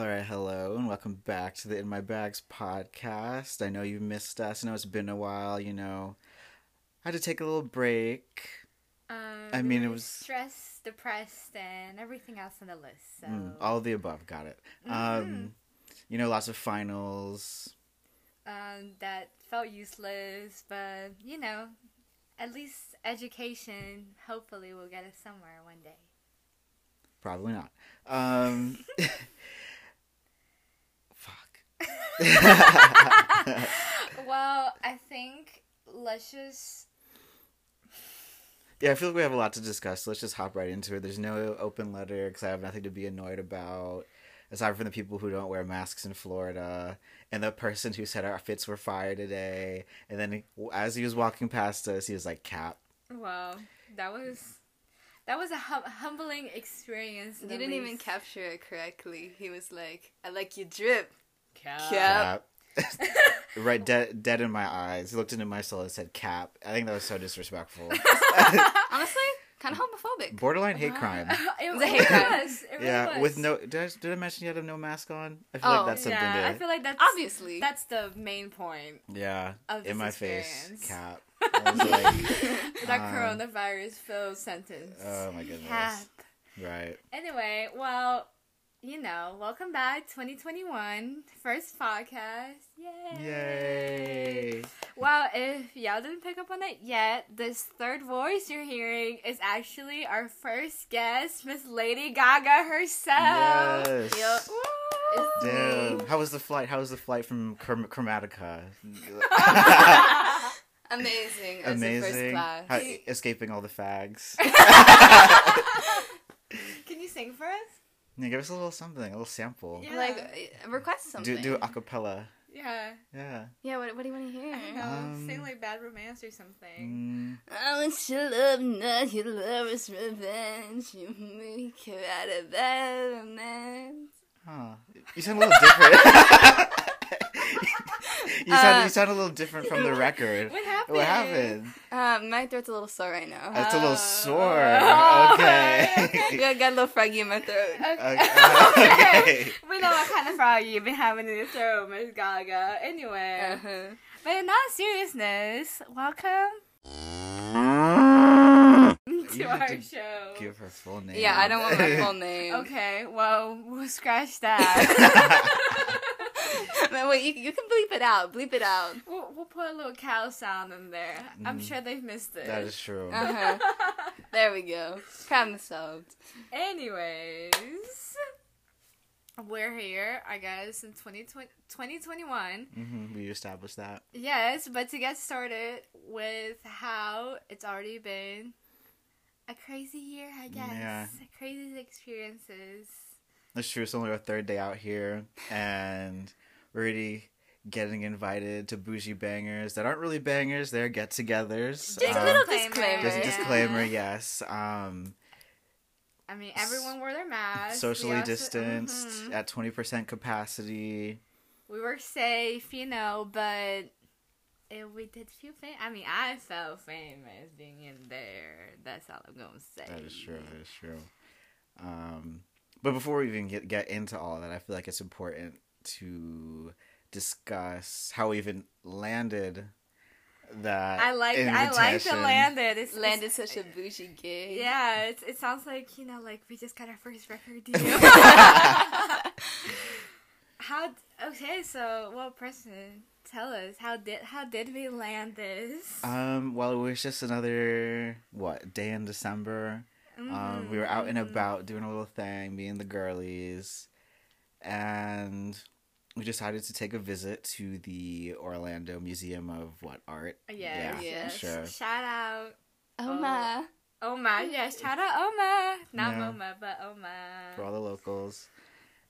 All right, hello, and welcome back to the In My Bags podcast. I know you missed us. I know it's been a while. You know, I had to take a little break. Um, I mean, it was- stressed, depressed, and everything else on the list. So Mm, all of the above. Got it. Mm-hmm. Um, you know, lots of finals. um, that felt useless, but you know, at least education hopefully will get us somewhere one day. Probably not. Um. well, I think let's just Yeah, I feel like we have a lot to discuss. So let's just hop right into it. There's no open letter because I have nothing to be annoyed about, aside from the people who don't wear masks in Florida and the person who said our fits were fire today. And then as he was walking past us, he was like, "Cap." Wow, that was that was a hum- humbling experience. You didn't even capture it correctly. He was like, "I like your drip." Cap. Cap. Cap. right, dead, dead in my eyes. He looked into my soul and said, "Cap." I think that was so disrespectful. Honestly, kind of homophobic. Borderline hate crime. it, was a hate crime. was. Really Yeah, was. with no. Did I, did I mention you had no mask on? I feel Oh, like that's something yeah, I feel like that's Obviously, That's the main point. Yeah, of in this my face, experience. cap. I was like, that Um, coronavirus filled sentence. oh my goodness. Cap. Right. Anyway, well, you know, welcome back 2021, first podcast. Yay! Yay. Well, if y'all didn't pick up on it yet, this third voice you're hearing is actually our first guest, Miss Lady Gaga herself. Yes. Woo! Damn. How was the flight? How was the flight from Chrom- Chromatica? amazing. As a first Amazing. class. How- escaping all the fags. Can you sing for us? Yeah, give us a little something, a little sample. Yeah. Like, uh, request something. Do do a cappella. Yeah. Yeah. yeah. What, what do you want to hear? I don't know. Um, sing like Bad Romance or something. Mm, I want your love, not your lover's revenge. You make her out of that man. huh. You sound a little different. you sound Uh, you sound a little different from the record. What happened? What happened? Uh, my throat's a little sore right now. It's a little Oh. sore. Oh, Okay. okay, yeah, I got a little froggy in my throat. Okay. Okay. okay. we know what kind of frog you've been having in your throat, Miss Gaga. Anyway, Uh-huh. but in all seriousness, welcome to our to show. Give her full name. Yeah, I don't want my full name. Okay, well, we'll scratch that. Man, wait, you, you can bleep it out. Bleep it out. we'll, we'll put a little cow sound in there. I'm Mm. sure they've missed it. that is true. Uh-huh. There we go. Problem solved. Anyways, we're here, I guess, in 2020, 2021. hmm We established that. Yes, but to get started with how it's already been a crazy year, I guess. Yeah. Crazy experiences. That's true. It's only our third day out here, and we're already getting invited to bougie bangers that aren't really bangers. They're get-togethers. Just Um, a little Disclaimer. disclaimer. just a Yeah. disclaimer, yes. Um, I mean, everyone wore their masks. Socially also- distanced Mhm. at twenty percent capacity. We were safe, you know, but it, we did feel famous. I mean, I felt famous being in there. That's all I'm gonna say. That is true. That is true. Um, but before we even get get into all of that, I feel like it's important to discuss how we even landed that. I like I like the invitation. landed. It's, Landed it's- such a bougie gig. Yeah, it's, it sounds like you know, like we just got our first record deal. how? Okay, so well, Preston, tell us how did how did we land this? Um, well, it was just another what day in December. Um, we were out and Mhm. about doing a little thing, me and the girlies, and we decided to take a visit to the Orlando Museum of what art? Yes, Yeah, yes. sure. Shout out Oh. Oma. Yes, shout out Oma. Not Yeah. Moma, but Oma. for all the locals.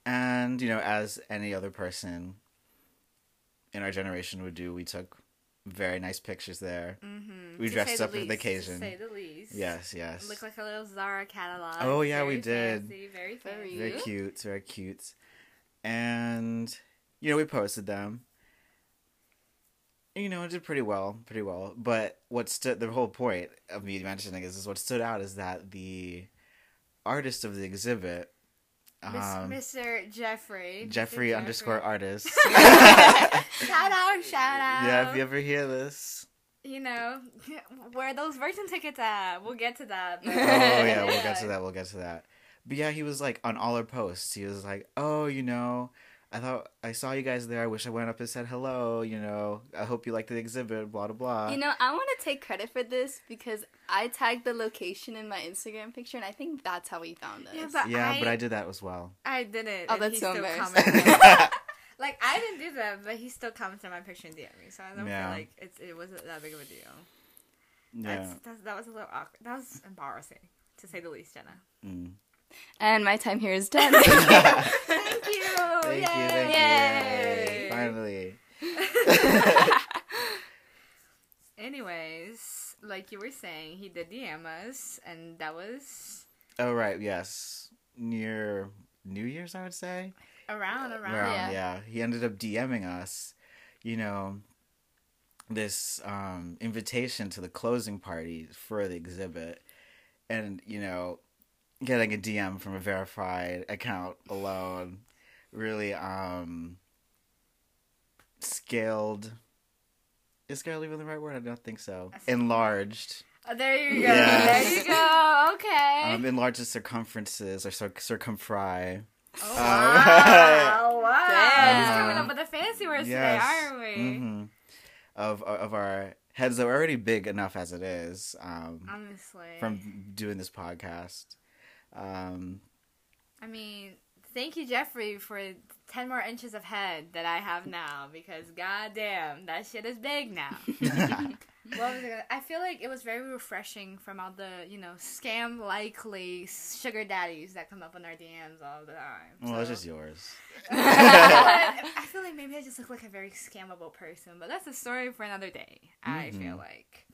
And, you know, as any other person in our generation would do, we took very nice pictures there. Mm-hmm. We dressed up for the occasion. To say the least. Yes, yes. Looked like a little Zara catalog. Oh, yeah, we did. Fancy, very Very. Very You? cute, very cute. And, you know, we posted them. You know, it did pretty well, pretty well. But what stood, the whole point of me mentioning is, is what stood out is that the artist of the exhibit Um, Mr. Jeffrey. Mr. Jeffrey underscore artist. shout out, shout out. yeah, if you ever hear this. you know, where are those Virgin tickets at? We'll get to that. Oh yeah, we'll get to that. We'll get to that. But yeah, he was like on all our posts. He was like, "Oh, you know, I thought I saw you guys there. I wish I went up and said hello. You know, I hope you liked the exhibit. Blah blah blah." You know, I want to take credit for this because I tagged the location in my Instagram picture, and I think that's how he found us. Yeah, but yeah, I, but I did that as well. I didn't. Oh, and that's he so still embarrassing. like I didn't do that, but he still commented on my picture and DM me, so I don't Yeah. feel like it's, it wasn't that big of a deal. yeah. That's, that's, that was a little awkward. That was embarrassing, to say the least, Jenna. Mm. And my time here is done. Thank you. Thank you, thank. Yay. Yay. Finally. Anyways, like you were saying, he did DM us, and that was Oh right, yes. Near New Year's, I would say. around, around. Around, Yeah. yeah. He ended up DMing us, you know, this um, invitation to the closing party for the exhibit, and you know, getting a DM from a verified account alone really um scaled. Is scaled even the right word? I don't think so. Enlarged. Oh, there you go. Yeah. There you go. Okay. Um, enlarged the circumferences or cir- circumfry. oh, um, wow. wow. Damn. Just coming up with the fancy words today, aren't we? hmm Of of our heads that were already big enough as it is um, Honestly. from doing this podcast. Um, I mean, thank you, Jeffrey, for 10 more inches of head that I have now because goddamn, that shit is big now. What was I, feel like it was very refreshing from all the, you know, scam likely sugar daddies that come up on our DMs all the time. well, it's So- just yours. I feel like maybe I just look like a very scammable person, but that's a story for another day. I feel like,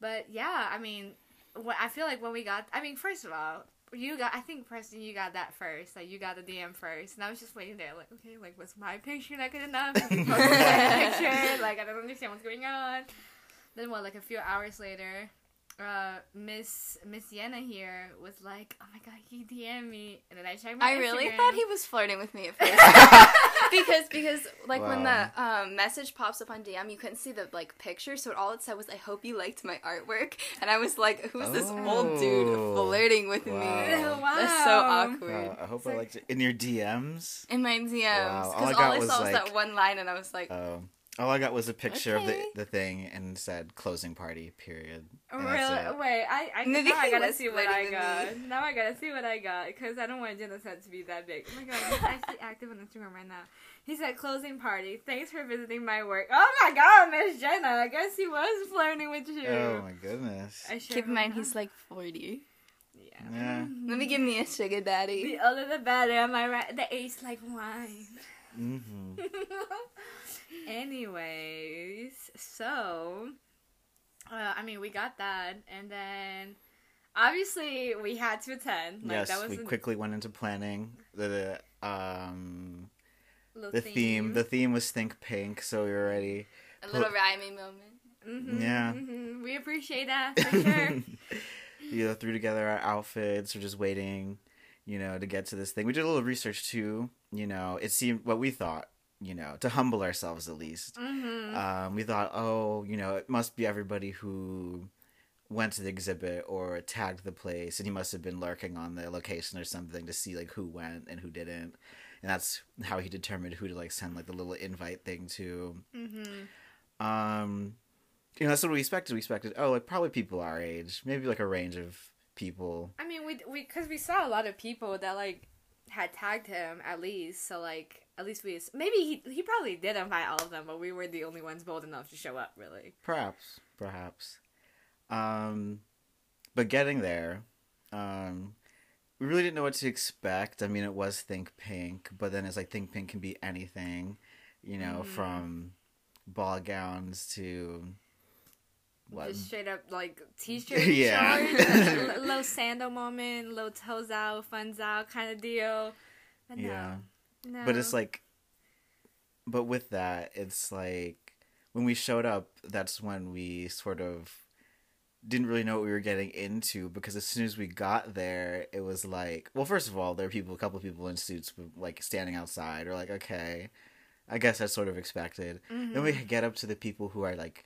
but yeah, I mean, I feel like when we got, I mean, first of all, you got, I think Preston, you got that first, like you got the DM first, and I was just waiting there, like, okay, like was my picture not good enough? Did he my picture? Like I don't understand what's going on. Then what? Like a few hours later. Uh, Miss Miss Jenna here was like, "Oh my god, he DM'd me," and then I checked my I really thought he was flirting with me at first. because because like when the um, message pops up on DM, you couldn't see the like picture, so all it said was "I hope you liked my artwork," and I was like, "Who's this old dude Oh. flirting with Wow. me?" Wow. That's so awkward. Wow, I hope I liked it in your DMs. In my DMs, Wow, all I because got all I was, saw was like- that one line, and I was like, Oh, all I got was a picture of the the thing and said closing party. Period. And really? Wait, I, I Maybe now I gotta see what I got. with Now I gotta see what I got because I don't want Jenna's head to be that big. Oh my god, he's actually active on Instagram right now. He said closing party. Thanks for visiting my work. Oh my god, Miss Jenna. I guess he was flirting with you. Oh my goodness. I sure "Keep in mind he's like 40. yeah. Yeah. Let me give me a sugar daddy." The older the better. Am I right? The age like wine. hmm Anyways, so uh, I mean, we got that, and then obviously we had to attend. Like yes, that was we a quickly went into planning the um little the theme. The theme was think pink, so we were ready. A little rhyming moment. Mhm, Yeah. mhm. we appreciate that for sure. you know, threw together our outfits. We're just waiting, you know, to get to this thing. We did a little research too. You know, it seemed what we thought. You know, to humble ourselves at least. hmm Um, we thought, oh, you know, it must be everybody who went to the exhibit or tagged the place, and he must have been lurking on the location or something to see like who went and who didn't, and that's how he determined who to like send like the little invite thing to. hmm Um, you know, that's what we expected. We expected, oh, like probably people our age, maybe like a range of people. I mean, we we because we saw a lot of people that like had tagged him at least. So like at least we maybe he he probably did invite all of them, but we were the only ones bold enough to show up. Really. Perhaps, perhaps. Um, but getting there, um, we really didn't know what to expect. I mean, it was Think Pink, but then it's like Think Pink can be anything, you know, Mhm. from ball gowns to what? Just straight up like t-shirt, Yeah. little sandal moment, little toes out, funds out kind of deal. But Yeah. no. But it's like, but with that, it's like when we showed up, that's when we sort of didn't really know what we were getting into because as soon as we got there, it was like, well, first of all, there are people, a couple of people in suits, like standing outside. Or like, okay, I guess that's sort of expected. Then we Mm-hmm. get up to the people who are like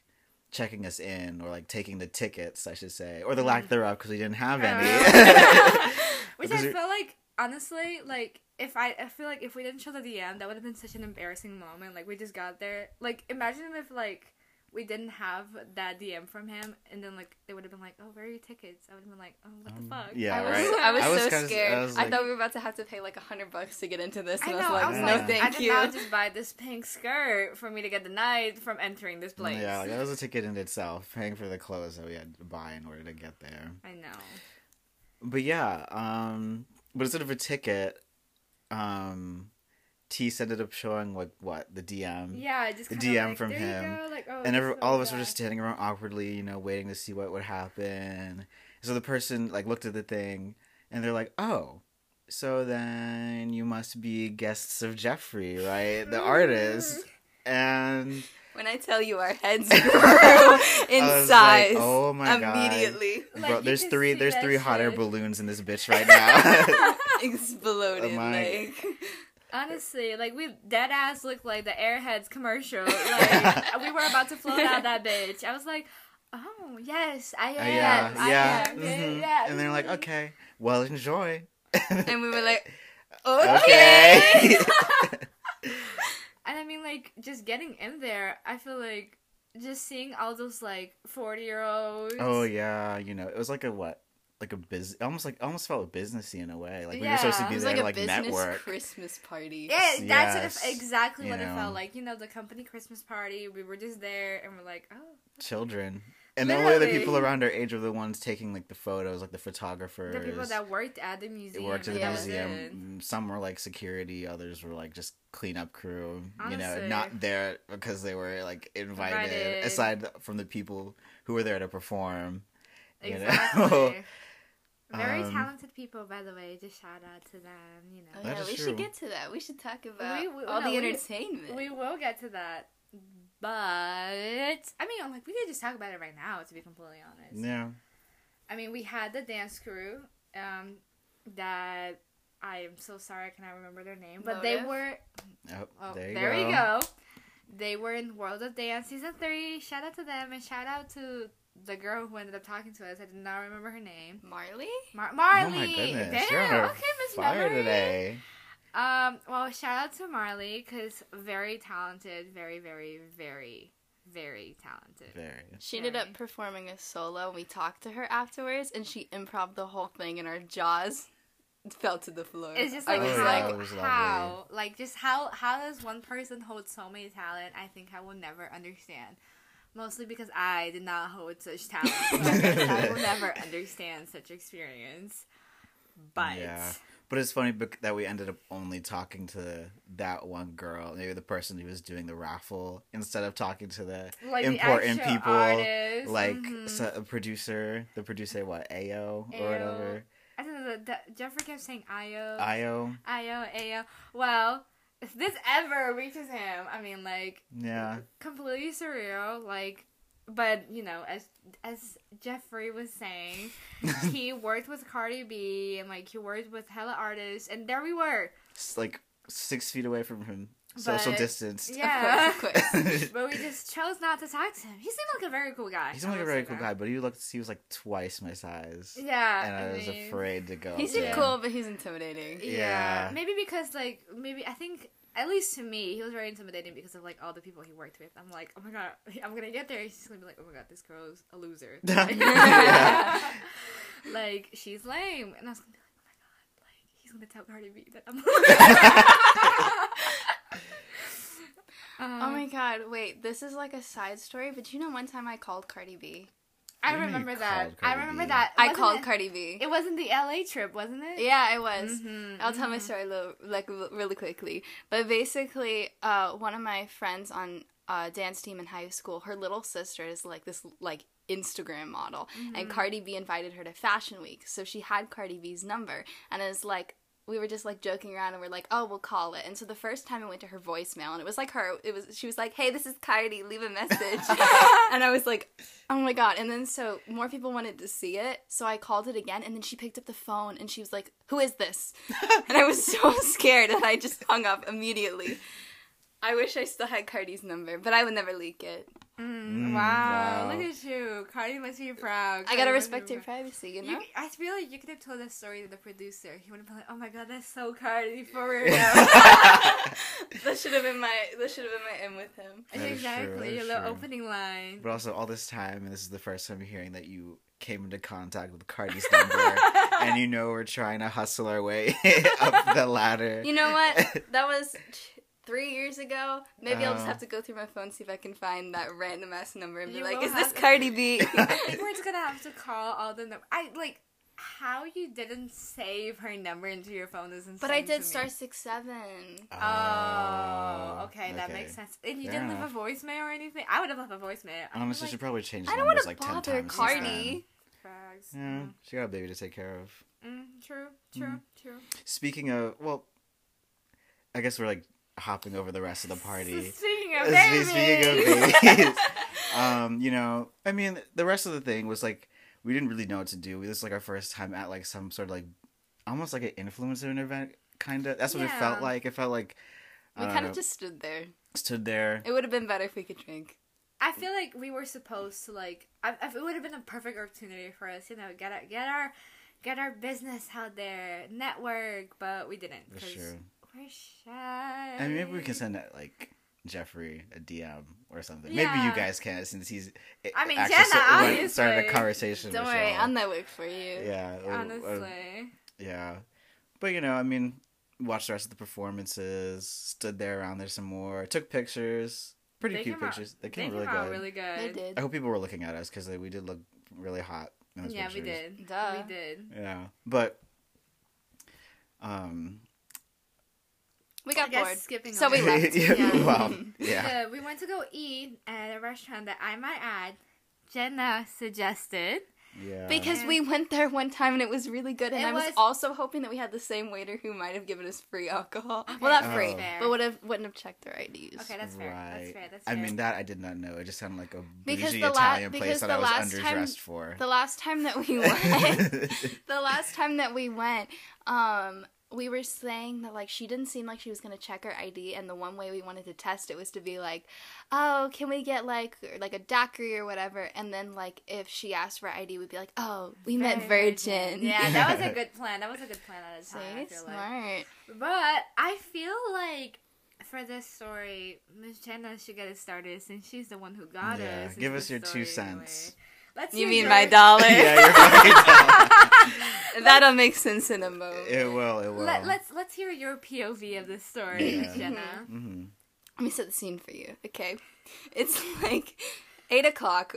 checking us in or like taking the tickets, I should say, or the lack thereof because we didn't have any. Which I feel like honestly, like if I, I feel like if we didn't show the DM, that would have been such an embarrassing moment. Like we just got there. Like imagine if like we didn't have that DM from him, and then like they would have been like, "Oh, where are your tickets?" I would have been like, "Oh, what the fuck?" Um, yeah, I was, right. I was, I was so kinda- scared. I I, was like- thought we were about to have to pay like a hundred bucks to get into this, I and know. I was like, I was no, like, thank I did you. not just buy this pink skirt for me to get denied from entering this place. Yeah, like, that was a ticket in itself, paying for the clothes that we had to buy in order to get there. I know. But yeah, um, but instead of a ticket, um, Tease ended up showing like what the DM, Yeah, just The DM like, from him. Like, oh, and every, this all of us were just standing around awkwardly, you know, waiting to see what would happen. So the person like looked at the thing, and they're like, "Oh, so then you must be guests of Jeffrey, right? The artist." And When I tell you our heads grew in size like, "Oh my God." immediately, Like, bro, you there's three there's that three hot air balloons in this bitch right now. exploded. Am I- Like Honestly, like we dead ass looked like the Airheads commercial. Like we were about to float out that bitch. I was like, oh yes, I am. Uh, yeah, I yeah, am. mhm. yeah. And they're like, mhm. okay, well, enjoy. and we were like, okay. And I mean, like just getting in there, I feel like just seeing all those like forty year olds. oh yeah, you know, it was like a what, like a biz, almost like almost felt businessy in a way. Like we Yeah. were supposed to be it was there like like, a business network. Christmas party. Yeah, that's Yes, exactly you what it felt like. You know, the company Christmas party. We were just there, and we're like, oh, Children. And the only other people around our age were the ones taking like the photos, like the photographers. the people that worked at the museum. worked at the and that was museum. Mm, Some were like security, others were like just cleanup crew. You know, not there because they were like invited, Invited. Aside from the people who were there to perform. you know? Exactly. Very Um, talented people, by the way. Just shout out to them. You know, Oh, yeah, we true. should get to that. We should talk about We- we- all no, the we- entertainment. we will get to that. But I mean, like we could just talk about it right now. To be completely honest, Yeah. I mean, we had the dance crew. Um, that I am so sorry I cannot remember their name, but they were. Oh, Oh, there there, you we go. go. They were in World of Dance season three. Shout out to them and shout out to the girl who ended up talking to us. I did not remember her name. Marley? Mar- Marley. Oh my goodness. Damn. You're on okay, Miss fire Memory. today. Um. Well, shout out to Marley because very talented, very, very, very, very talented. Very. She ended up performing a solo. We talked to her afterwards, and she improv the whole thing, and our jaws fell to the floor. It's just I like Oh, was yeah, how, it how, like just how how does one person hold so many talent? I think I will never understand. Mostly because I did not hold such talent. So I I will never understand such experience. But Yeah. But it's funny that we ended up only talking to that one girl, maybe the person who was doing the raffle, instead of talking to the like important actual people, like mhm. so- a producer, the producer, what Ao or whatever, I don't know. The, Jeffrey kept saying Io. Io. Io, Ao. Well, if this ever reaches him, I mean, like, Yeah, completely surreal. Like, but you know, as as Jeffrey was saying, he worked with Cardi B and like he worked with hella artists, and there we were. It's like six feet away from him, social But- distance. Yeah. Of course, of course. But we just chose not to talk to him. He seemed like a very cool guy. He seemed like a very cool guy, but he looked he was like twice my size, Yeah, and I, was mean, afraid to go. He seemed cool, but he's intimidating. Yeah. Yeah. maybe because like maybe I think at least to me he was very intimidating because of like all the people he worked with. I'm like, oh my god, I'm gonna get there. He's gonna be like, oh my god, this girl's a loser. Like she's lame, and I was gonna be like, oh my god, like he's gonna tell Cardi B that I'm. um, Oh my god, wait, this is like a side story, but you know one time I called Cardi B? I What do you mean remember that. I remember B? that. I Wasn't called it, Cardi B. It wasn't the LA trip, wasn't it? Yeah, it was. Mhm, I'll tell my mhm. story lo- like really quickly. But basically, uh, one of my friends on uh, dance team in high school, her little sister is like this like Instagram model, and Cardi B invited her to Fashion Week, so she had Cardi B's number, and is like we were just like joking around and we're like, oh, we'll call it. And so the first time I went to her voicemail and it was like her, it was she was like, hey, this is Cardi, leave a message. and I was like, oh my god. And then so more people wanted to see it, so I called it again, and then she picked up the phone and she was like, who is this? and I was so scared and I just hung up immediately. I wish I still had Cardi's number, but I would never leak it. Mm, Mm, wow. wow. Look at you. Cardi must be proud. I gotta respect your privacy, you know. You, I feel like you could have told that story to the producer. He would have been like, "Oh my god, that's so Cardi for real." that should have been my that should have been my M with him. That is true, exactly, that your little true. opening line. But also, all this time, and this is the first time you're hearing that you came into contact with Cardi's number, and you know we're trying to hustle our way up the ladder. You know what? That was t- three years ago. Maybe I'll just Oh. have to go through my phone see if I can find that random ass number and be like, "Is this to- Cardi B?" I think we're just gonna have to call all the num- I like how you didn't save her number into your phone is insane. but I did star six seven. Oh, okay, that makes sense. And you Fair didn't leave a voicemail or anything. I would have left a voicemail. I Honestly, feel she probably changed I don't numbers want to like ten bother times. since Cardi. Facts. then. Yeah, she got a baby to take care of. Mm, true, true, true. Speaking of, well, I guess we're like hopping over the rest of the party. Speaking of babies. Speaking of babies, um, you know, I mean, the rest of the thing was like we didn't really know what to do. This was like our first time at like some sort of like almost like an influencer event, kind of. That's what it felt like. It felt like I We kind of just stood there. stood there. It would have been better if we could drink. I feel like we were supposed to like. I, I, it would have been a perfect opportunity for us, you know, get our get our get our business out there, network, but we didn't For because sure. shy. I mean, maybe we can send that like Jeffrey a DM or something. Maybe you guys can since he's. I mean, actually Jenna, sa- went- obviously. started a conversation. Don't with worry, y'all. I'll network for you. Yeah. uh, uh, honestly. Yeah. But you know, I mean, watched the rest of the performances, stood there around there some more, took pictures, pretty They cute came out- pictures. they They came came really out good. really good. They did. I hope people were looking at us because we did look really hot. In those Yeah, we did. Duh. We did. Yeah, but um, We I got guess bored. skipping So over. we left. yeah, Yeah. well, yeah, So we went to go eat at a restaurant that I might add, Jenna suggested. yeah. Because we went there one time and it was really good, and It I was, was- also hoping that we had the same waiter who might have given us free alcohol. Okay, well, not free, fair. but would have wouldn't have checked their IDs. Okay, that's fair. That's fair. That's fair. I mean, that I did not know. It just sounded like a Because bougie the la- Italian place that I was last time- underdressed for. The last time that we went, the last time that we went, um, we were saying that like she didn't seem like she was gonna check her ID, and the one way we wanted to test it was to be like, "Oh, can we get like like a daiquiri or whatever?" And then like if she asked for ID, we'd be like, "Oh, we meant Very virgin." Yeah, that was a good plan. That was a good plan at the See, time. I feel like. smart. But I feel like for this story, Miss Jenna should get it started since she's the one who got Yeah, us. give us the your two cents. anyway. Let's You mean my dollar? yeah, you're right. That'll make sense in a moment. it will. It will. Let, let's let's hear your POV of the story, Yeah. Miss Jenna. hmm Let me set the scene for you, okay? It's like eight o'clock,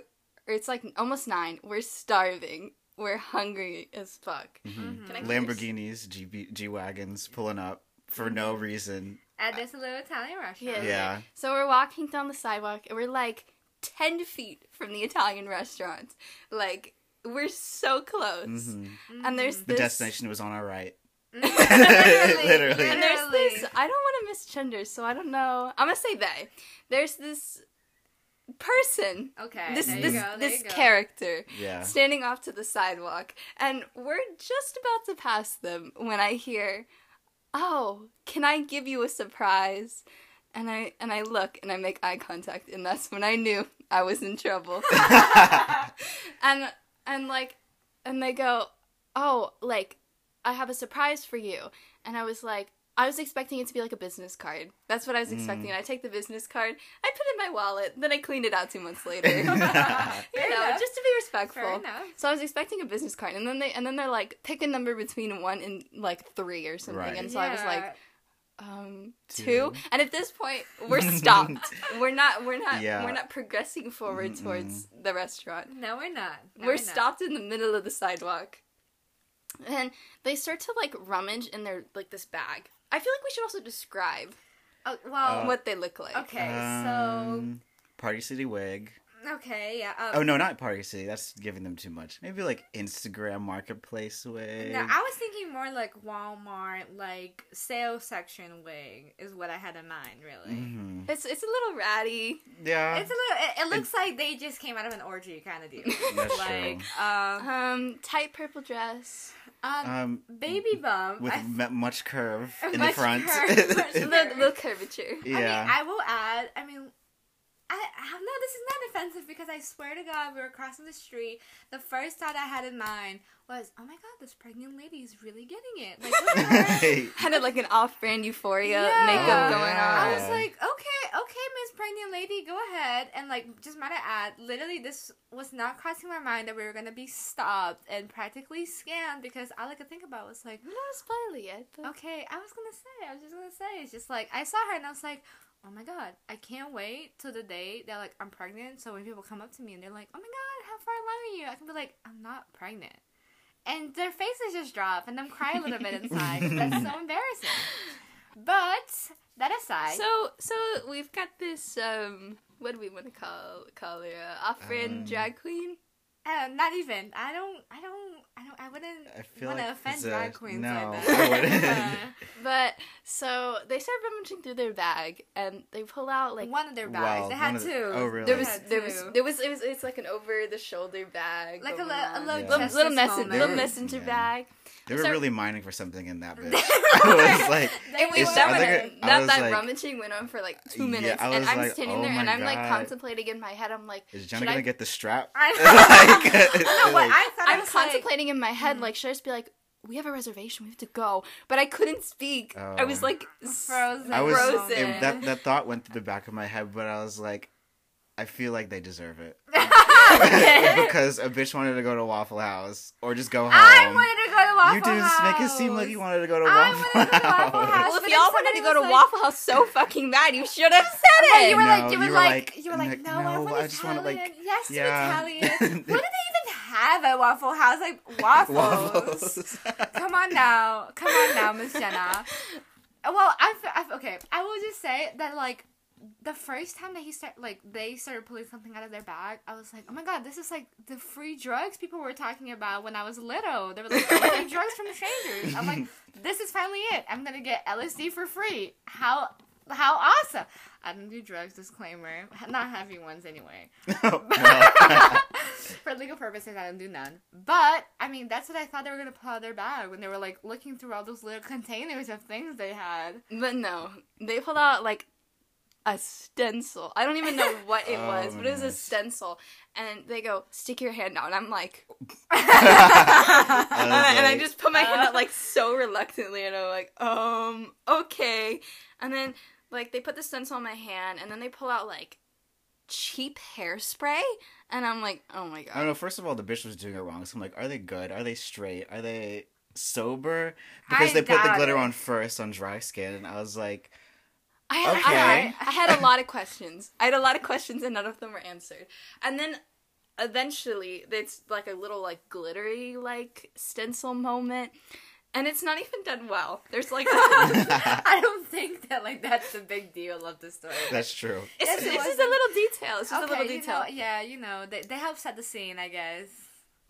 or it's like almost nine. We're starving. We're hungry as fuck. Mm-hmm. Can I Lamborghinis, G G wagons pulling up for no reason. At this little Italian restaurant. Yeah. Yeah. So we're walking down the sidewalk, and we're like ten feet from the Italian restaurant. Like we're so close. hmm And there's The this destination was on our right. Literally. Literally. And there's this. I don't want to miss misgender, so I don't know. I'm gonna say they. There's this person. Okay. This there you this go, there this you go. character Yeah. standing off to the sidewalk, and we're just about to pass them when I hear, "Oh, can I give you a surprise?" And I and I look and I make eye contact, and that's when I knew I was in trouble. and and like, and they go, "Oh, like, I have a surprise for you," and I was like. I was expecting it to be like a business card. That's what I was expecting. Mm. And I take the business card, I put it in my wallet, then I cleaned it out two months later. you know, enough. just to be respectful. Fair. So I was expecting a business card, and then they and then they're like, pick a number between one and like three or something, Right. and so I was like, Yeah. Um, Two. two. And at this point, we're stopped. we're not. We're not. Yeah. We're not progressing forward Mm-mm. towards the restaurant. no, we're not. No, we're not. stopped in the middle of the sidewalk, and they start to like rummage in their like this bag. I feel like we should also describe Oh, well, Uh, what they look like. okay, Um, Party City wig. Okay, yeah. Um, Oh no, not Party City. That's giving them too much. Maybe like Instagram Marketplace wig. No, I was thinking more like Walmart, like sales section wig is what I had in mind. Really, Mhm. It's it's a little ratty. Yeah, it's a little. It, it looks like they just came out of an orgy kind of deal. That's like, true. um, Um, tight purple dress. um, um, baby bump. with I, m- much curve in the front. curve, much A curve. little, little curvature. yeah. I mean, I will add. I mean, I, I no, this is not offensive because I swear to God, we were crossing the street. The first thought I had in mind was, "Oh my God, this pregnant lady is really getting it." Like, look at. Hey, Kind of like an off-brand euphoria Yeah. makeup Oh, going yeah. I was like, okay, okay, Miss Pregnant Lady, go ahead. And like, just might I add, literally, this was not crossing my mind that we were gonna be stopped and practically scammed because all I could think about was like, I'm not spoiling it. But... okay, I was gonna say, I was just gonna say, it's just like I saw her and I was like, oh my god, I can't wait till the day that like I'm pregnant. So when people come up to me and they're like, oh my god, how far along are you? I can be like, I'm not pregnant. And their faces just drop and then cry a little bit inside. That's so embarrassing. But that aside, So so we've got this um what do we want to call call her uh, off-brand Um, drag queen? Uh, not even. I don't. I don't. I don't. I wouldn't I feel want to like offend it's a- drag queens no, like I that. wouldn't. But so they start rummaging through their bag and they pull out like one of their bags. Well, they had two. the- oh, really? there was had there was two. there was it was it's like an over the shoulder bag like a, going a on. little Yeah. little, justice little, messen- moment. little messenger yeah. bag. they were So- really mining for something in that They bitch. were. I was like, They And we were. It's- that, I was that, like- that, was that like- rummaging went on for like two Yeah, minutes, I and I'm like, standing oh there and my I'm like contemplating in my head. I'm like, is should Jenna I gonna get the strap? I- Like, no, what like- I thought I I'm was like, contemplating in my head, like, should I just be like, we have a reservation, we have to go, but I couldn't speak. I was Oh. like Frozen. I was frozen. it- that that thought went through the back of my head, but I was like, I feel like they deserve it because a bitch wanted to go to Waffle House or just go home. I wanted to go to Waffle House. you just make it seem like you wanted to go to I Waffle wanted to go to Waffle House. House. well, if y'all wanted to go to like- Waffle House so fucking bad, you should have said But it. you were No, like, you were you were like, like- you were like, like, no, I want I just wanna, Italian. like- yes, yeah. Italian. what do they even have at Waffle House? Like waffles. Waffles. Come on now, come on now, Miss Jenna. Well, I, f- okay. I will just say that like the first time that he start like they started pulling something out of their bag, I was like, oh my god, this is like the free drugs people were talking about when I was little. They were like, oh, drugs from strangers. I'm like, this is finally it. I'm gonna get LSD for free. How how awesome! I don't do drugs. Disclaimer. Not heavy ones anyway. Well, For legal purposes, I don't do none. But I mean, that's what I thought they were gonna pull out of their bag when they were like looking through all those little containers of things they had. But no, they pulled out like a stencil. I don't even know what it Oh, was, but it was a stencil. And they go, stick your hand out. And I'm like, and, I, and I just put my hand out like so reluctantly, and I'm like, um, okay. And then like they put the stencil on my hand, and then they pull out like cheap hairspray, and I'm like, oh my god. I don't know. First of all, the bitch was doing it wrong. So I'm like, are they good? Are they straight? Are they sober? Because I they put the glitter it. on first on dry skin, and I was like, I had, I, Okay. had, I had a lot of questions. I had a lot of questions, and none of them were answered. And then eventually, it's like a little like glittery like stencil moment. And it's not even done well. There's like I don't think that like that's the big deal of the story. that's true. It's, Yes, it's just a little detail. It's just a little you detail. know, yeah, you know, they they help set the scene, I guess.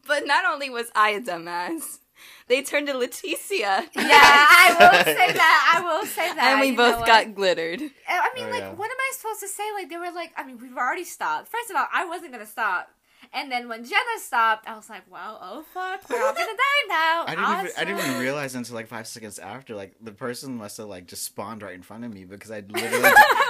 But not only was I a dumbass, they turned to Leticia. Yeah, I will say that. I will say that. and we you know both what? got glittered. I mean, Oh, like, yeah. what am I supposed to say? Like, they were like, I mean, we've already stopped. First of all, I wasn't gonna stop. And then when Jenna stopped, I was like, well, oh fuck, we're all gonna die now. I didn't even I didn't even realize until like five seconds after. Like the person must have like just spawned right in front of me because I literally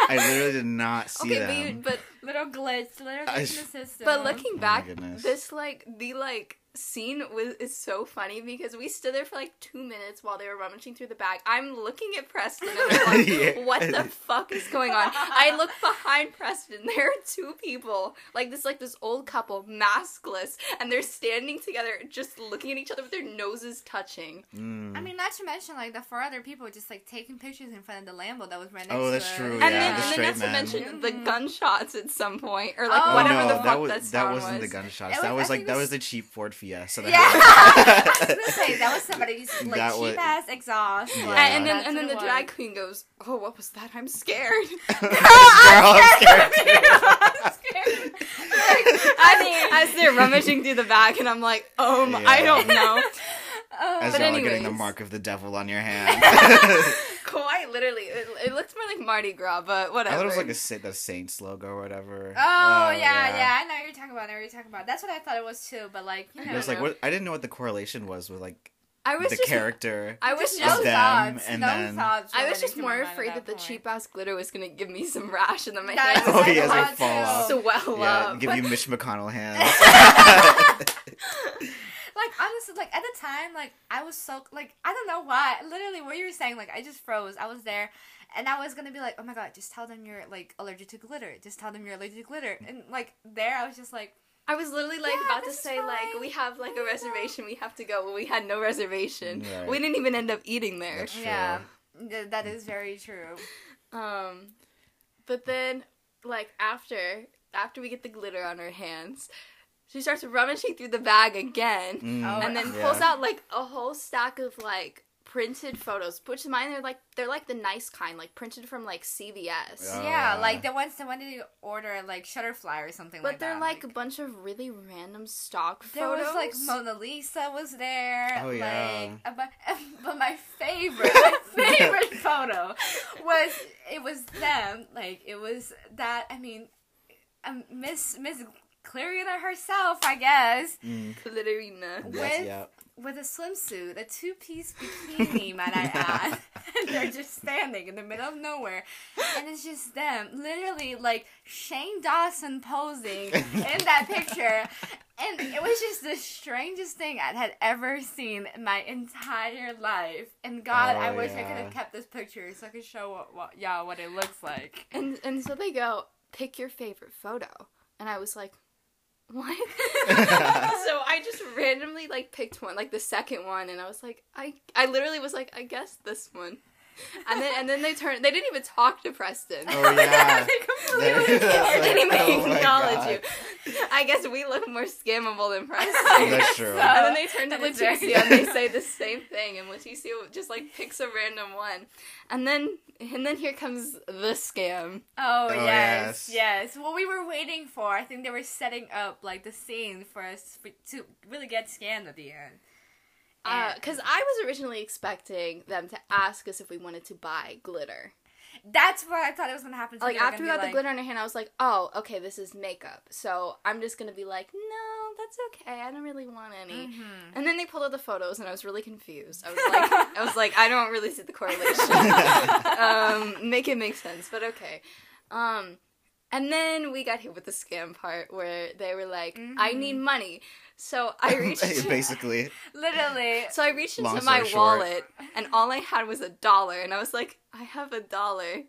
I literally did not see Okay, but, them. you, but Little glitch, little I- in the system. but looking Oh back, goodness. this like the like scene was is so funny because we stood there for like two minutes while they were rummaging through the bag. I'm looking at Preston and I'm like, Yeah. what the fuck is going on? I look behind Preston. There are two people, like this like this old couple, maskless, and they're standing together, just looking at each other with their noses touching. Mm. I mean, not to mention like the four other people just like taking pictures in front of the Lambo that was right next Oh, to that's us. true, And Yeah, then, the and then straight not to mention the Mhm. gunshots. It some point, or like Oh, whatever no, the fuck that was that that wasn't was. the gunshots. It that was- was I like think that was- was the cheap Ford Fiesta. That Yeah, had- I was gonna say that was somebody's like That was- cheap ass exhaust. Yeah. like, And, and then and then the it drag queen goes, "Oh, what was that? I'm scared." Girl, I'm scared too. I as they're rummaging through the bag, and I'm like, um, I don't know. Oh, As But y'all are getting the mark of the devil on your hand. Quite literally, it, it looks more like Mardi Gras, but whatever. I thought it was like a Sa- the Saints logo or whatever. Oh, oh yeah, yeah, I know what you're talking about. I know what you're talking about. That's what I thought it was too. But like, you know, It was like what I didn't know what the correlation was with like I was the just, character. I was just just, no them, thoughts. and no then- thoughts. I was just running through my more afraid that the cheap ass glitter was gonna give me some rash, and then my hands Oh, was he like, fall off. swell yeah, up. give you Mitch McConnell hands. Like honestly, like at the time, like I was so like I don't know why. Literally, what you were saying, like I just froze. I was there, and I was gonna be like, oh my god, just tell them you're like allergic to glitter. Just tell them you're allergic to glitter. And like there, I was just like, I was literally like Yeah, about to this is say like we have like a There you go. reservation, we have to go, but we had no reservation. Right. We didn't even end up eating there. That's true. yeah, that is very true. Um, but then like after after we get the glitter on our hands, she starts rummaging through the bag again, Mm, Oh, and then yeah. pulls out like a whole stack of like printed photos. Which mine they're like they're like the nice kind, like printed from like CVS. Oh, yeah, yeah. like the ones the one that you order at, like Shutterfly or something But like they're that. like, a bunch of really random stock There photos. was like Mona Lisa was there. Oh, yeah. Like, uh, but, but my favorite, my favorite photo was it was them. Like it was that. I mean, um, Miss Miss Clarina herself, I guess, Mm, Glitterina. with yes, yeah. with a swimsuit, a two piece bikini, might I add. and they're just standing in the middle of nowhere, and it's just them, literally like Shane Dawson posing in that picture. And it was just the strangest thing I had ever seen in my entire life. And God, Oh, I wish I could have kept this picture so I could show what, what y'all what it looks like. And and so they go, pick your favorite photo. And I was like, what? so I just randomly like picked one, like the second one, and I was like, I I literally was like, I guess this one. And then and then they turned they didn't even talk to Preston. Oh yeah. They completely like, didn't even oh acknowledge you. I guess we look more scammable than Preston. Oh, that's true. And then they turn to That is very Leticia and they say the same thing, and Leticia just like picks a random one, and then and then here comes the scam. Oh, Oh, yes, yes. yes. What we were waiting for, I think they were setting up like the scene for us to really get scammed at the end. And Because Uh, I was originally expecting them to ask us if we wanted to buy glitter. that's what I thought it was gonna happen. So Like after we got be the glitter in our hand, I was like, "Oh, okay, this is makeup." So I'm just gonna be like, "No, that's okay. I don't really want any." Mhm. And then they pulled out the photos, and I was really confused. I was like, "I was like, I don't really see the correlation. um, make it make sense, but okay." Um, and then we got hit with the scam part where they were like, "I Mhm. need money," so I reached. Basically, Literally, So I reached into my short. wallet, and all I had was a dollar, and I was like, "I have a dollar,"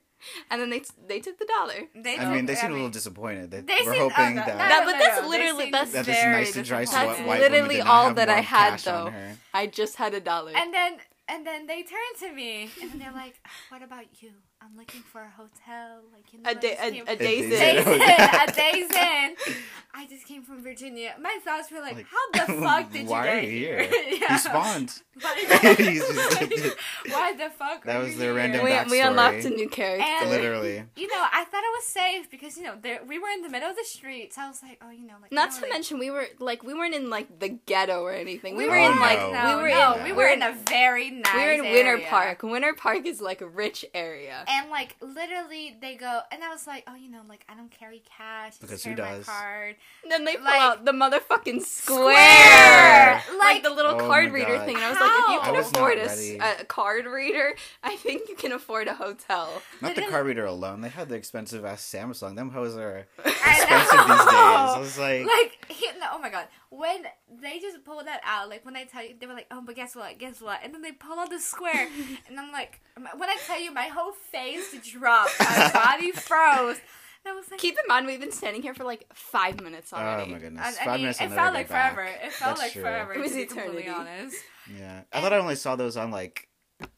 and then they they took the dollar. they. I mean, they I seemed a little disappointed. They, They were seemed- hoping oh, no, that no, That- no, but that's no, literally- that's that this nice and dry disappointed. That's white literally did all that I had, though. I just had a dollar. And then and then they turned to me and they're like, "What about you? I'm looking for a hotel, like you know, a I day, just a, came- a day's day's in. Days Inn. in, a Days Inn. I just came from Virginia. My thoughts were like, Like, how the fuck did why you are get you here? here? yeah. He spawned. Why, He's just- why the fuck? That are was you their here? random We, we backstory. unlocked a new character. And- Literally. You know, I thought it was safe because you know there, we were in the middle of the street, so I was like, oh, you know, like Not you know, to like- mention, we were like we weren't in like the ghetto or anything. We we were Oh, in like no. no, we were no, in we we were in a very nice. we were in Winter area. Park. Winter Park is like a rich area. And like literally, they go, and I was like, oh, you know, like I don't carry cash. Because who does? My card. And then they pull Like- out the motherfucking square, Square! like, Like- the little Oh card reader God. thing. And I was like, if you can afford not a, s- ready. a card reader, I think you can afford a hotel. Not the card reader alone. They had the expensive ass Samsung. Them hoes are expensive these days. I was like, like he, no, oh my god when they just pulled that out like when i tell you they were like oh but guess what guess what and then they pull out the square and i'm like when i tell you my whole face dropped my body froze and i was like Keep in mind, we've been standing here for like five minutes oh, already. oh my goodness. I, I Five mean, minutes. it felt like back. forever. It felt That's like true. forever. It was to be completely eternity. honest. Yeah, I thought I only saw those on like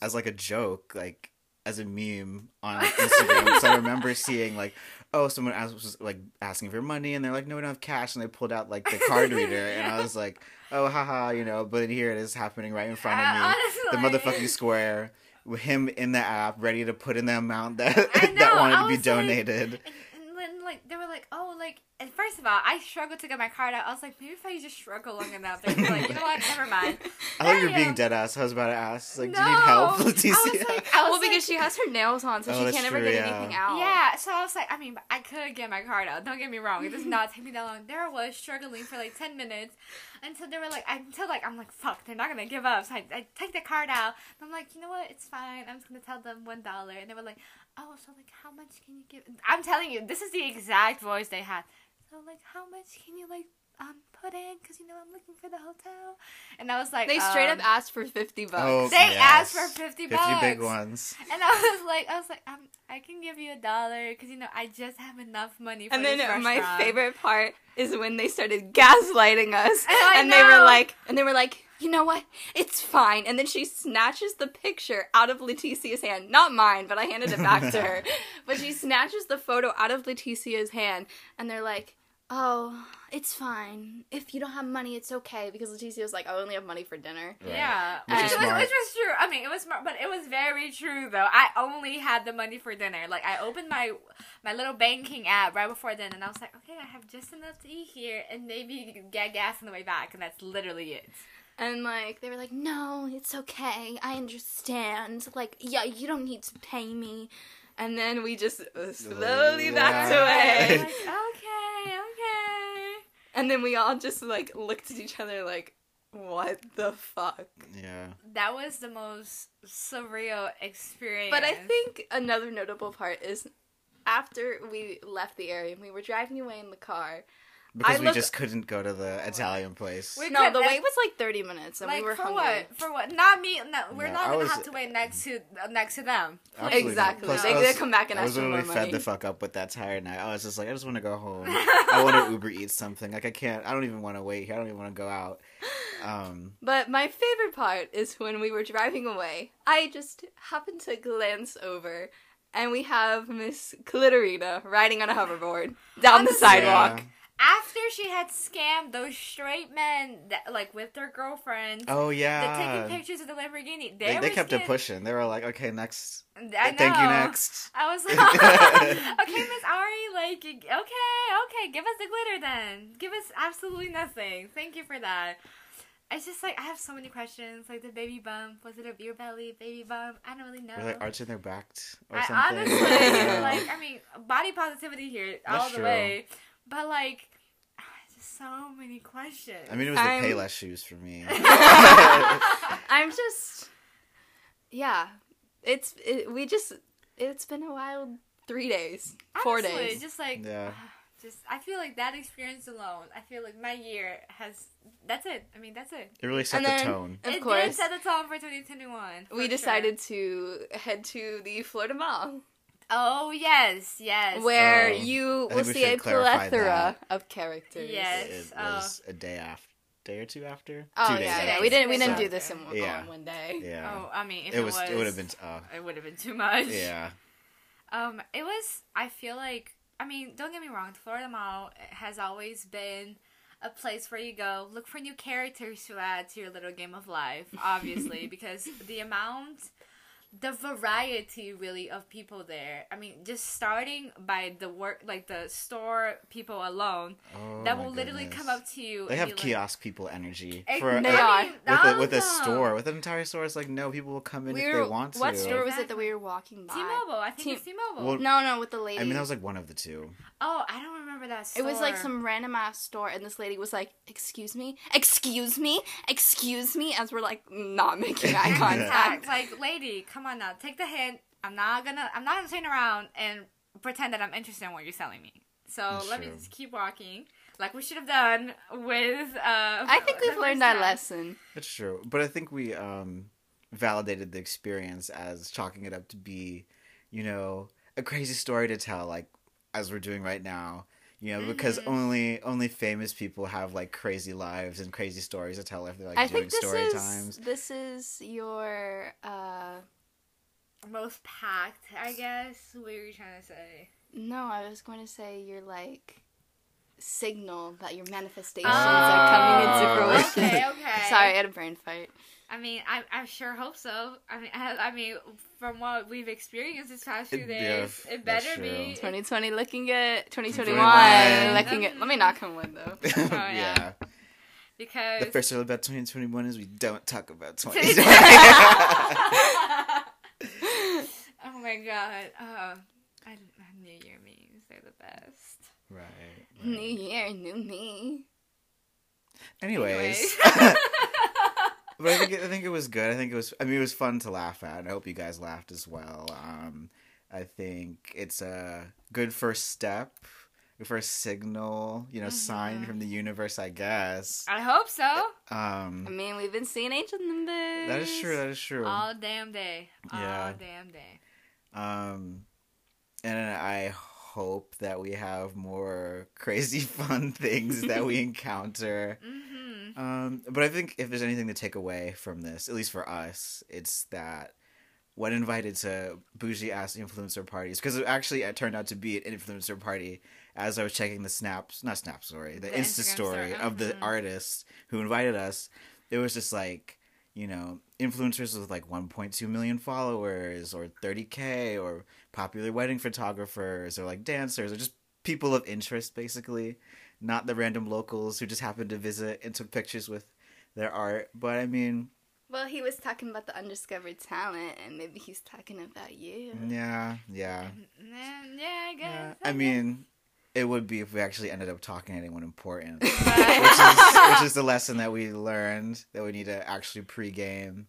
as like a joke, like as a meme on Instagram. so I remember seeing like, oh, someone asked, was like asking for money, and they're like, no, we don't have cash, and they pulled out like the card reader, and I was like, oh, haha, you know. But here it is happening right in front of me, the motherfucking square. With him in the app, ready to put in the amount that that wanted to be donated. like- donated. And, and then like they were like, oh, like and first of all, I struggled to get my card out. I was like, maybe if I just struggle long enough, they'd be like, you know what, never mind. I thought you were There being um, dead ass. I was about to ask, like, do you No. need help, I was like, I was well, like, because she has her nails on, so Oh, she can't ever true, get yeah. anything out. Yeah, so I was like, I mean, I could get my card out. Don't get me wrong; it does not take me that long. There I was struggling for like ten minutes until they were like, until like I'm like, fuck, they're not gonna give up. So I, I take the card out. And I'm like, you know what? It's fine. I'm just gonna tell them one dollar. And they were like, oh, so like, how much can you give? I'm telling you, this is the exact voice they had. So like, how much can you like um put in? Cause you know I'm looking for the hotel. And I was like, They straight um, up asked for fifty bucks. Oh, They yes. asked for 50 Fifty bucks. big ones. And I was like, I was like, um, I can give you a dollar because you know I just have enough money. For And then this my favorite part is when they started gaslighting us, I and they were like, and they were like, you know what? It's fine. And then she snatches the picture out of Leticia's hand, not mine, but I handed it back to her. But she snatches the photo out of Leticia's hand, and they're like, oh, it's fine. If you don't have money, it's okay because Leticia was like, I only have money for dinner. Right. Yeah, Which which, is was, smart. which was true. I mean, it was smart, but it was very true though. I only had the money for dinner. Like I opened my my little banking app right before then, and I was like, okay, I have just enough to eat here, and maybe get gas on the way back, and that's literally it. And like they were like, "No, it's okay. I understand. Like, yeah, you don't need to pay me." And then we just slowly backed Yeah. away. Like, okay, okay. And then we all just like looked at each other like, "What the fuck?" Yeah. That was the most surreal experience. But I think another notable part is after we left the area and we were driving away in the car. Because I we look- just couldn't go to the Italian place. We no, the wait was like 30 minutes and like we were for hungry. what? For what? Not me. No, we're No, not I gonna was- have to wait next to uh, next to them. Absolutely. Exactly. Plus, They I did was- come back and I ask was for more literally fed money. the fuck up with that tired night. I was just like, I just want to go home. I want to Uber eat something. Like I can't. I don't even want to wait here. I don't even want to go out. Um, But my favorite part is when we were driving away. I just happened to glance over, and we have Miss Clitorina riding on a hoverboard down the the sidewalk. yeah. After she had scammed those straight men that like with their girlfriends. Oh yeah. taking pictures of the Lamborghini. They, They, they kept it pushing. They were like, okay, next. I know. Thank you, next. I was like, okay, Miss Ari, like, okay, okay, give us the glitter then. Give us absolutely nothing. Thank you for that. It's just like I have so many questions. Like the baby bump, was it a beer belly baby bump? I don't really know. Or like arching their backed or I something. honestly Yeah. like. I mean, body positivity here all That's the true. way, but like, just so many questions. I mean, it was the I'm- Payless shoes for me. I'm just, yeah. It's it, we just. It's been a wild three days, four Honestly, days. Just like, Yeah. just I feel like that experience alone. I feel like my year has. That's it. I mean, that's it. It really set And the then- tone. Of it did course. set the tone for 2021. for we sure. decided to head to the Florida Mall, Oh yes, yes. where Oh, you will we see a plethora that. of characters. Yes. It oh. was a day after, day or two after. Oh two yeah, yeah. We didn't. We didn't do this in one, Yeah. on one day. Yeah. Oh, I mean, if it it was. was, It would have been. Uh, It would have been too much. yeah. Um, it was. I feel like. I mean, don't get me wrong. Florida Mall has always been a place where you go look for new characters to add to your little game of life. Obviously, because the amount, the variety, really, of people there. I mean, just starting by the work, like the store people alone, Oh, that will literally goodness. come up to you. They have be like, kiosk people energy for They a- are. with a, with a store with an entire store. It's like no, people will come in We if they want to. what store was it that we were walking by? T-Mobile. I think T- it's T-Mobile. Well, No, no, with the lady. I mean, that was like one of the two. oh, I don't remember that. store. it was like some random ass store, and this lady was like, "Excuse me, excuse me, excuse me," as we're like not making eye contact. Act like, lady, come on now, take the hint. I'm not gonna, I'm not gonna turn around and pretend that I'm interested in what you're selling me. So That's let me just keep walking, like we should have done with. Uh, I think we've learned first our lesson. That's true, but I think we um, validated the experience as chalking it up to be, you know, a crazy story to tell, like as we're doing right now. You know, because Mhm. only only famous people have like crazy lives and crazy stories to tell if they're like I doing think this story is times. this is your uh Most most packed. I guess. What were you trying to say? No, I was going to say you're like signal that your manifestations Oh. are coming into fruition. Okay, okay. Sorry, I had a brain fight. I mean, I I sure hope so. I mean, I, I mean, from what we've experienced this past few It- days, yeah, it better be. 2020 looking good. 2021 2021. looking good. Let me knock on wood though. Oh, yeah. yeah. Because The first rule about 2021 is we don't talk about 2020. 2020. oh my god. Uh, I, I New Year memes. They're the best. right. New year, new me. Anyways. Anyways. But I think it, I think it was good. I think it was. I mean, it was fun to laugh at. and I hope you guys laughed as well. Um, I think it's a good first step, good first signal. You know, sign Mhm. from the universe. I guess. I hope so. Um, I mean, we've been seeing angel numbers. that is true. That is true. All damn day. All Yeah. damn day. Um, and I hope that we have more crazy fun things that we encounter. Mm-hmm. Um, but I think if there's anything to take away from this, at least for us, it's that when invited to bougie ass influencer parties, because actually it turned out to be an influencer party. As I was checking the snaps, not snap story, the, The Insta Instagram story story, of the mhm. artist who invited us, it was just like you know influencers with like 1.2 million followers or 30k or popular wedding photographers or like dancers or just people of interest basically not the random locals who just happened to visit and took pictures with their art. But I mean, Well, he was talking about the undiscovered talent, and maybe he's talking about you. yeah, yeah. Yeah, yeah, I guess. yeah. I mean, it would be if we actually ended up talking to anyone important, which is which is the lesson that we learned that we need to actually pregame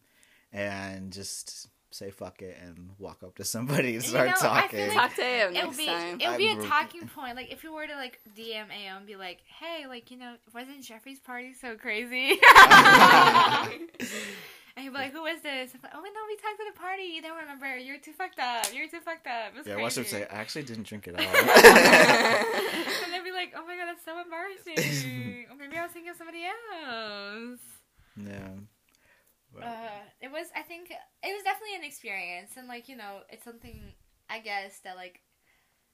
and just say fuck it and walk up to somebody and You start know, I feel talking. like- Talk to him it next would be time. it would be I'm a ro- talking point. Like if you were to like DM AO and be like, "Hey, like you know, wasn't Jeffrey's party so crazy?" and he'd be like, "Who was this?" I'm like, "Oh no, we talked at a party. You don't remember? You're too fucked up. You're too fucked up." It was yeah, watch them crazy. say, I actually didn't drink it all. and they'd be like, "Oh my god, that's so embarrassing." or maybe I was thinking of somebody else. yeah. But- Uh, it was. I think it was definitely an experience, and like you know, it's something. I guess that like,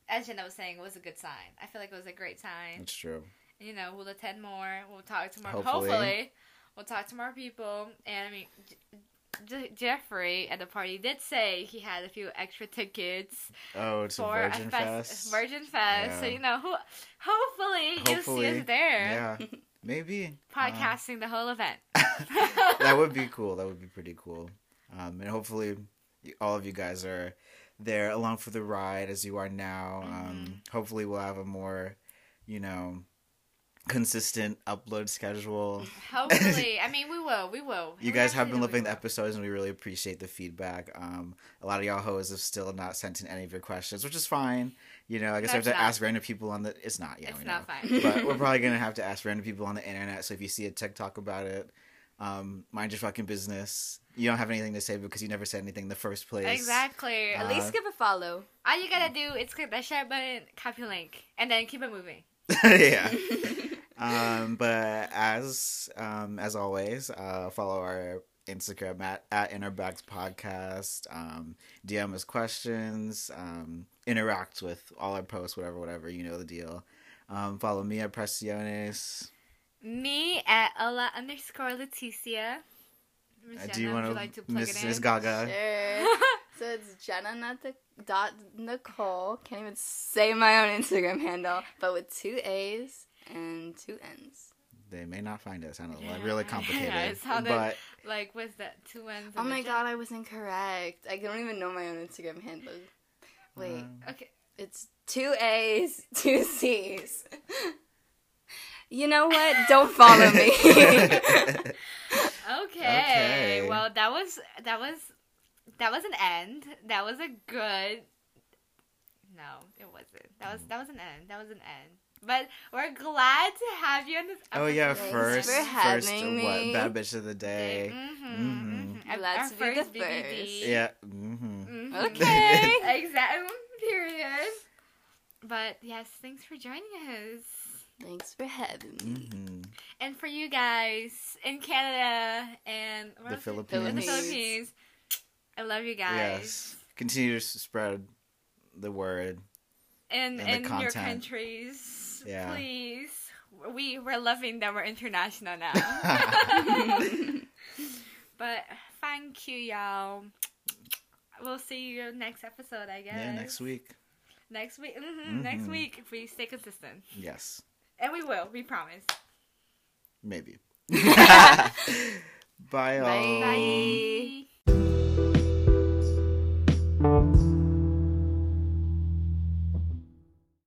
as Jenna was saying, it was a good sign. I feel like it was a great sign. That's true. You know, we'll attend more. We'll talk to more. Hopefully. Hopefully, we'll talk to more people. And I mean, J- Jeffrey at the party did say he had a few extra tickets Oh, it's a for Virgin a fest, Fest. Virgin Fest. So you know, who, hopefully, you'll see us there, Yeah, maybe. Uh, podcasting the whole event. that would be cool. That would be pretty cool. Um, and hopefully, all of you guys are there along for the ride as you are now. Mm-hmm. Um, hopefully, we'll have a more, you know, consistent upload schedule. Hopefully, I mean, we will. We will. You We guys have been loving the episodes, and we really appreciate the feedback. Um, a lot of y'all hoes have still not sent in any of your questions, which is fine. You know, I guess No, I have to not. ask random people on the. It's not. Yeah, It's we not know. fine. but we're probably gonna have to ask random people on the internet. So if you see a TikTok about it, um, mind your fucking business. You don't have anything to say because you never said anything in the first place. Exactly. At Uh, least give a follow. All you gotta do is click that share button, copy link, and then keep it moving. yeah. Um, but as um, as always, uh, follow our Instagram at, at Innerbags Podcast. Um, DM us questions. Um, interact with all our posts, whatever, whatever. You know the deal. Um, follow me at Presiones. Me at Ola underscore Leticia. Miss Uh, do you want to, like to plug Miss, it Miss in? Gaga? Sure. so it's Jenna not the dot Nicole. Can't even say my own Instagram handle, but with two A's and two N's. They may not find us. I don't like Yeah. really complicated. Yeah, it sounded- but Like, what's that? Two N's. Oh my J? god, I was incorrect. I don't even know my own Instagram handle. Wait, um, Okay. it's two A's, two C's. You know what? Don't follow me. okay. Okay. Well, that was that was that was an end. That was a good. No, it wasn't. That was that was an end. That was an end. But we're glad to have you on this. Episode. Oh yeah, episode. First, for first having what me. bad bitch of the day. Mm-hmm, Mhm. Our, Glad our to be the first BBD. Yeah. Okay. exactly. Period. But yes, thanks for joining us. Thanks for having me. hmm And for you guys in Canada and The else is it? Philippines. The Philippines. Philippines. I love you guys. Yes. continue to spread the word. in And in your content. Countries, Yeah. please. We we're loving that we're international now. but thank you, y'all. We'll see you next episode, I guess. Yeah, next week. Next week. hmm Next Mhm. week, if we stay consistent, Yes, and we will. We promise. maybe. Bye, all. Bye. Bye.